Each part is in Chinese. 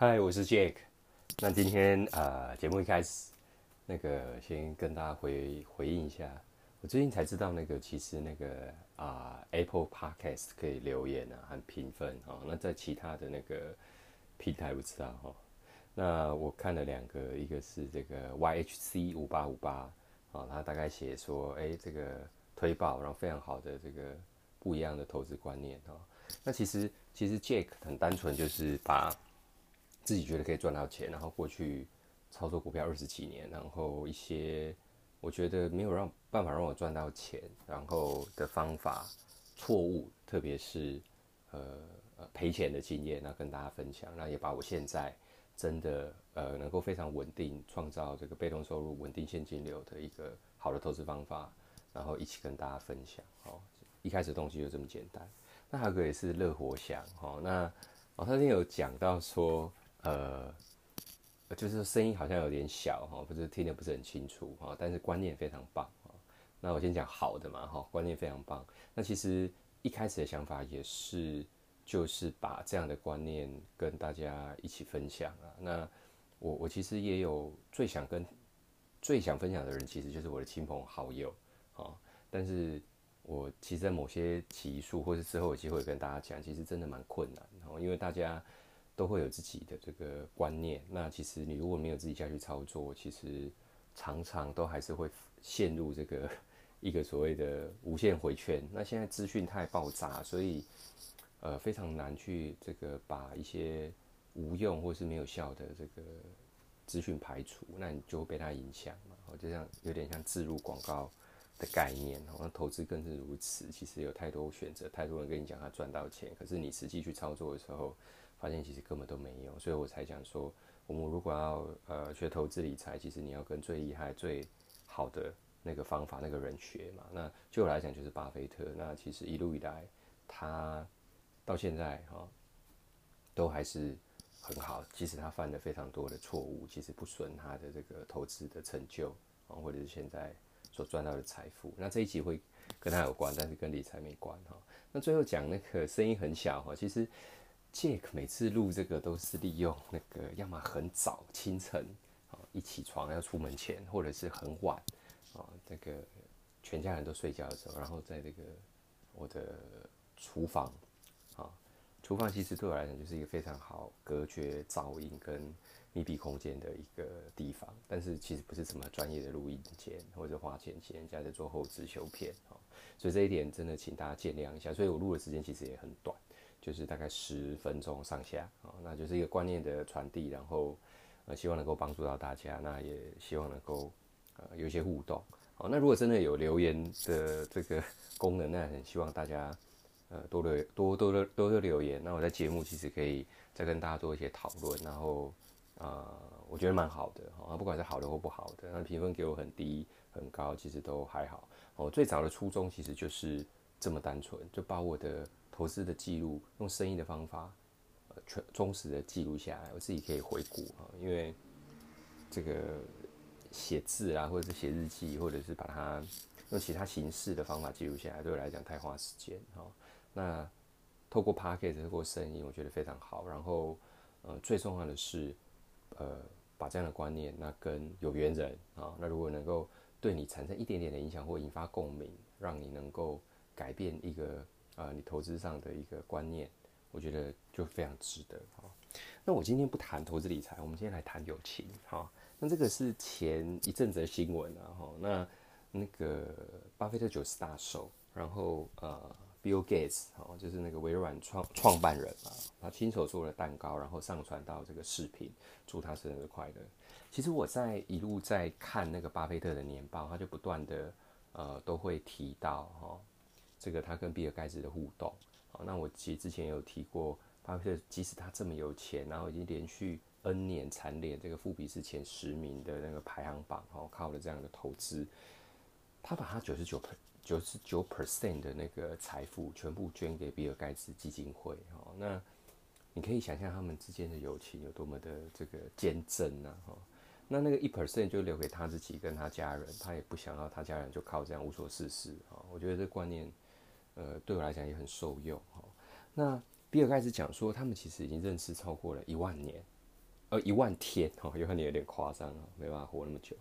嗨，我是 Jake。那今天啊，节目一开始，那个先跟大家回回应一下。我最近才知道，那个其实那个啊，Apple Podcast 可以留言啊很评分啊。那在其他的那个平台不知道哈。那我看了两个，一个是这个 YHC 五八五八啊，他大概写说，哎，这个推爆，然后非常好的这个不一样的投资观念哦。那其实其实 Jake 很单纯，就是把自己觉得可以赚到钱，然后过去操作股票二十几年，然后一些我觉得没有让办法让我赚到钱，然后的方法错误，特别是呃呃赔钱的经验，那跟大家分享，那也把我现在真的呃能够非常稳定创造这个被动收入、稳定现金流的一个好的投资方法，然后一起跟大家分享。哦，一开始东西就这么简单。那还有个也是乐活想，哦，那哦他今天有讲到说。呃，就是声音好像有点小哈，不是听得不是很清楚哈，但是观念非常棒。那我先讲好的嘛哈，观念非常棒。那其实一开始的想法也是，就是把这样的观念跟大家一起分享啊。那我我其实也有最想跟最想分享的人，其实就是我的亲朋好友啊。但是我其实，在某些集数或是之后有机会跟大家讲，其实真的蛮困难哦，因为大家。都会有自己的这个观念，那其实你如果没有自己下去操作，其实常常都还是会陷入这个 一个所谓的无限回圈。那现在资讯太爆炸，所以呃非常难去这个把一些无用或是没有效的这个资讯排除，那你就会被它影响嘛。就像有点像置入广告的概念，那投资更是如此。其实有太多选择，太多人跟你讲他赚到钱，可是你实际去操作的时候。发现其实根本都没有，所以我才讲说，我们如果要呃学投资理财，其实你要跟最厉害、最好的那个方法那个人学嘛。那就我来讲就是巴菲特。那其实一路以来，他到现在哈都还是很好。即使他犯了非常多的错误，其实不损他的这个投资的成就啊，或者是现在所赚到的财富。那这一集会跟他有关，但是跟理财没关哈。那最后讲那个声音很小哈，其实。Jack 每次录这个都是利用那个，要么很早清晨啊，一起床要出门前，或者是很晚啊，这个全家人都睡觉的时候，然后在这个我的厨房啊，厨房其实对我来讲就是一个非常好隔绝噪音跟密闭空间的一个地方，但是其实不是什么专业的录音间或者花钱请人家在做后置修片啊，所以这一点真的请大家见谅一下，所以我录的时间其实也很短。就是大概十分钟上下啊，那就是一个观念的传递，然后呃希望能够帮助到大家，那也希望能够呃有一些互动。好，那如果真的有留言的这个功能，那很希望大家呃多留多多多多多留言，那我在节目其实可以再跟大家做一些讨论，然后呃我觉得蛮好的啊，不管是好的或不好的，那评分给我很低很高，其实都还好。我最早的初衷其实就是这么单纯，就把我的。投资的记录，用声音的方法，呃，全忠实的记录下来，我自己可以回顾啊。因为这个写字啊，或者是写日记，或者是把它用其他形式的方法记录下来，对我来讲太花时间哈。那透过 p o c k e t 透过声音，我觉得非常好。然后，呃，最重要的是，呃，把这样的观念，那跟有缘人啊，那如果能够对你产生一点点的影响或引发共鸣，让你能够改变一个。啊，你投资上的一个观念，我觉得就非常值得哈。那我今天不谈投资理财，我们今天来谈友情哈。那这个是前一阵子的新闻啊哈。那那个巴菲特九十大寿，然后呃，Bill Gates 哈，就是那个微软创创办人嘛，他亲手做了蛋糕，然后上传到这个视频，祝他生日快乐。其实我在一路在看那个巴菲特的年报，他就不断的呃都会提到哈。这个他跟比尔盖茨的互动，好，那我其实之前有提过，巴菲特即使他这么有钱，然后已经连续 N 年蝉联这个富比士前十名的那个排行榜，哦，靠了这样的投资，他把他九十九九十九 percent 的那个财富全部捐给比尔盖茨基金会，哦，那你可以想象他们之间的友情有多么的这个坚贞呐，哈，那那个一 percent 就留给他自己跟他家人，他也不想要他家人就靠这样无所事事，哦，我觉得这观念。呃，对我来讲也很受用哈。那比尔盖茨讲说，他们其实已经认识超过了一万年呃一万天哦，有可能有点夸张啊，没办法活那么久。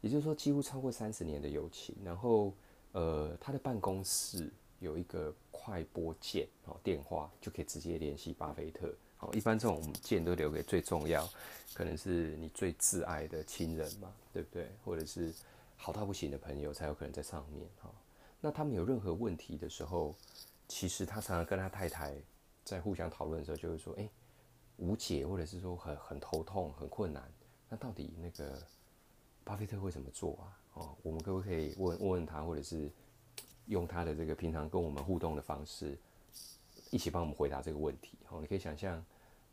也就是说，几乎超过三十年的友情。然后，呃，他的办公室有一个快播键哦，电话就可以直接联系巴菲特。好，一般这种键都留给最重要，可能是你最挚爱的亲人嘛，对不对？或者是好到不行的朋友才有可能在上面哈。那他们有任何问题的时候，其实他常常跟他太太在互相讨论的时候，就会说：“哎，无解，或者是说很很头痛、很困难。那到底那个巴菲特会怎么做啊？哦，我们可不可以问问问他，或者是用他的这个平常跟我们互动的方式？”一起帮我们回答这个问题，哦，你可以想象，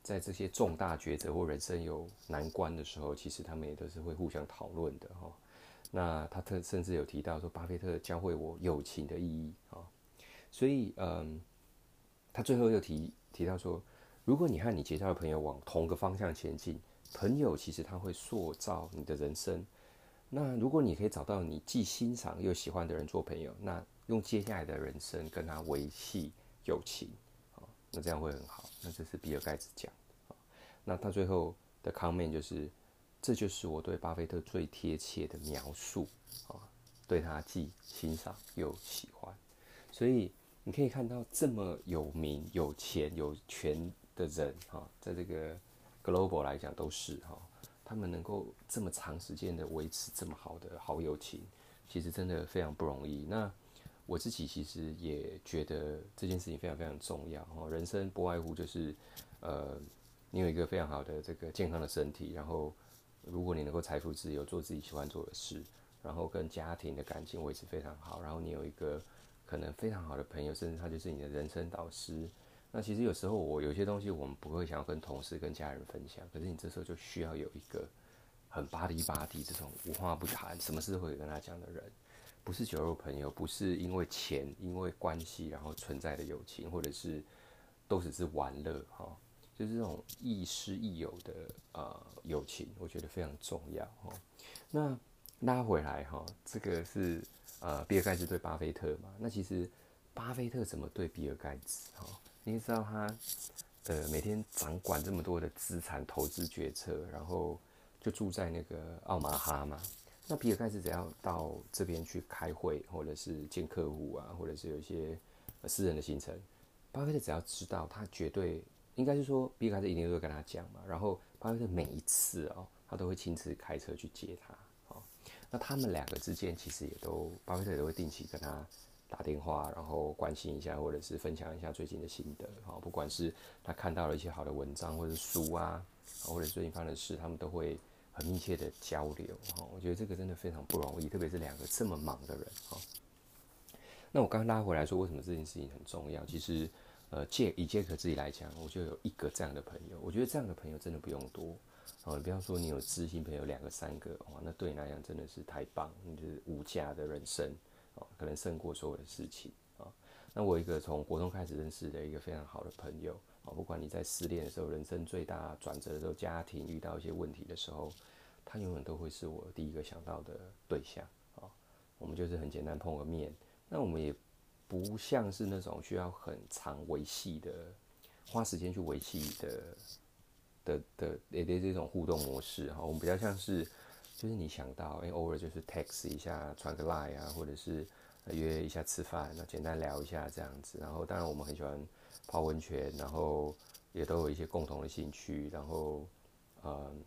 在这些重大抉择或人生有难关的时候，其实他们也都是会互相讨论的，哈。那他特甚至有提到说，巴菲特教会我友情的意义，啊，所以，嗯，他最后又提提到说，如果你和你结交的朋友往同个方向前进，朋友其实他会塑造你的人生。那如果你可以找到你既欣赏又喜欢的人做朋友，那用接下来的人生跟他维系友情啊。那这样会很好。那这是比尔盖茨讲的。那他最后的 comment 就是，这就是我对巴菲特最贴切的描述啊，对他既欣赏又喜欢。所以你可以看到，这么有名、有钱、有权的人哈，在这个 global 来讲都是哈，他们能够这么长时间的维持这么好的好友情，其实真的非常不容易。那我自己其实也觉得这件事情非常非常重要哦。人生不外乎就是，呃，你有一个非常好的这个健康的身体，然后如果你能够财富自由，做自己喜欢做的事，然后跟家庭的感情维持非常好，然后你有一个可能非常好的朋友，甚至他就是你的人生导师。那其实有时候我有些东西我们不会想要跟同事、跟家人分享，可是你这时候就需要有一个很巴黎巴黎这种无话不谈，什么事都会跟他讲的人。不是酒肉朋友，不是因为钱、因为关系然后存在的友情，或者是都只是玩乐哈，就是这种亦师亦友的呃友情，我觉得非常重要哈。那拉回来哈，这个是呃比尔盖茨对巴菲特嘛？那其实巴菲特怎么对比尔盖茨哈？你知道他呃每天掌管这么多的资产投资决策，然后就住在那个奥马哈嘛。那比尔盖茨只要到这边去开会，或者是见客户啊，或者是有一些私人的行程，巴菲特只要知道，他绝对应该是说，比尔盖茨一定会跟他讲嘛。然后巴菲特每一次哦，他都会亲自开车去接他。哦，那他们两个之间其实也都，巴菲特也会定期跟他打电话，然后关心一下，或者是分享一下最近的心得。哦，不管是他看到了一些好的文章，或者书啊，或者最近发生的事，他们都会。很密切的交流哈，我觉得这个真的非常不容易，特别是两个这么忙的人哈。那我刚刚拉回来说，为什么这件事情很重要？其实，呃，杰以杰克自己来讲，我就有一个这样的朋友，我觉得这样的朋友真的不用多哦。你不要说你有知心朋友两个三个哇，那对你来讲真的是太棒，你就是无价的人生哦，可能胜过所有的事情啊。那我一个从国中开始认识的一个非常好的朋友。啊，不管你在失恋的时候，人生最大转折的时候，家庭遇到一些问题的时候，他永远都会是我第一个想到的对象。啊，我们就是很简单碰个面，那我们也不像是那种需要很长维系的，花时间去维系的的的也的这种互动模式。哈，我们比较像是，就是你想到，哎，偶尔就是 text 一下，传个 line 啊，或者是约一下吃饭，那简单聊一下这样子。然后，当然我们很喜欢。泡温泉，然后也都有一些共同的兴趣，然后，嗯，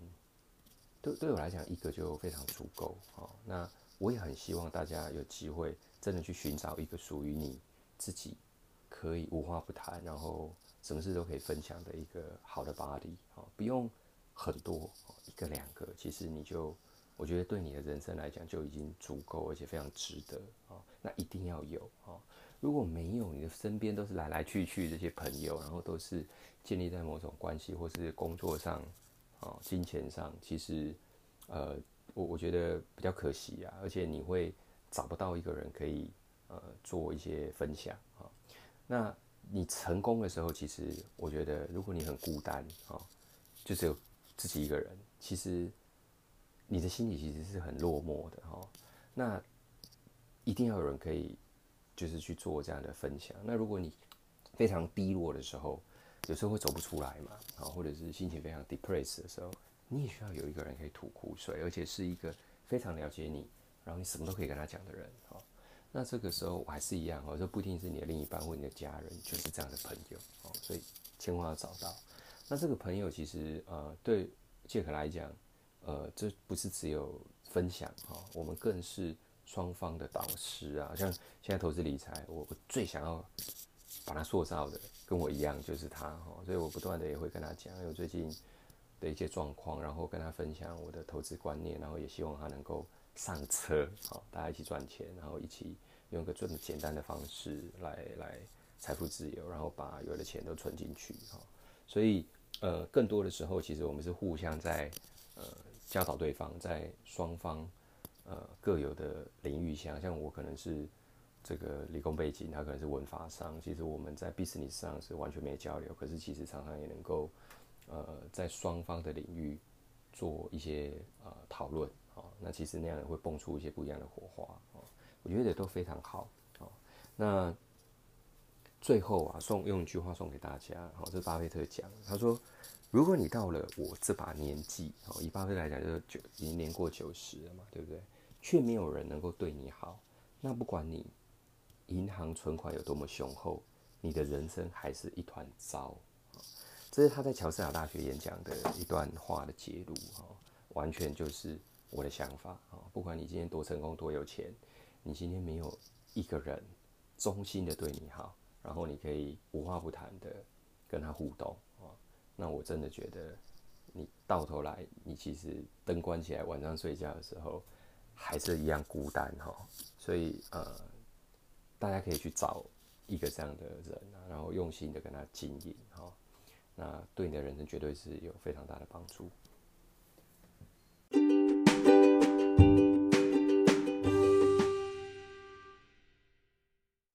对对我来讲，一个就非常足够啊。那我也很希望大家有机会真的去寻找一个属于你自己可以无话不谈，然后什么事都可以分享的一个好的 body 啊，不用很多，一个两个，其实你就我觉得对你的人生来讲就已经足够，而且非常值得啊。那一定要有啊。如果没有你的身边都是来来去去这些朋友，然后都是建立在某种关系或是工作上，啊，金钱上，其实，呃，我我觉得比较可惜啊，而且你会找不到一个人可以呃做一些分享啊。那你成功的时候，其实我觉得如果你很孤单啊，就只有自己一个人，其实你的心里其实是很落寞的哈。那一定要有人可以。就是去做这样的分享。那如果你非常低落的时候，有时候会走不出来嘛，啊，或者是心情非常 depressed 的时候，你也需要有一个人可以吐苦水，而且是一个非常了解你，然后你什么都可以跟他讲的人，哦。那这个时候我还是一样，哦，这不一定是你的另一半或你的家人，就是这样的朋友，哦，所以千万要找到。那这个朋友其实，呃，对杰克来讲，呃，这不是只有分享，哈，我们更是双方的导师啊。像现在投资理财，我我最想要把他塑造的，跟我一样，就是他，哈，所以我不断的也会跟他讲，因为我最近的一些状况，然后跟他分享我的投资观念，然后也希望他能够。上车，好，大家一起赚钱，然后一起用一个这么简单的方式来来财富自由，然后把有的钱都存进去，哈。所以，呃，更多的时候，其实我们是互相在呃教导对方，在双方呃各有的领域下，像我可能是这个理工背景，他可能是文法商，其实我们在 business 上是完全没交流，可是其实常常也能够呃在双方的领域做一些呃讨论啊。那其实那样也会蹦出一些不一样的火花哦，我觉得都非常好哦。那最后啊，送用一句话送给大家，好，这是巴菲特讲，他说：如果你到了我这把年纪，哦，以巴菲特来讲，就是九已经年过九十了嘛，对不对？却没有人能够对你好，那不管你银行存款有多么雄厚，你的人生还是一团糟。这是他在乔治亚大学演讲的一段话的揭露，哈，完全就是。我的想法啊，不管你今天多成功多有钱，你今天没有一个人衷心的对你好，然后你可以无话不谈的跟他互动啊，那我真的觉得你到头来，你其实灯关起来晚上睡觉的时候，还是一样孤单哈。所以呃，大家可以去找一个这样的人啊，然后用心的跟他经营哈，那对你的人生绝对是有非常大的帮助。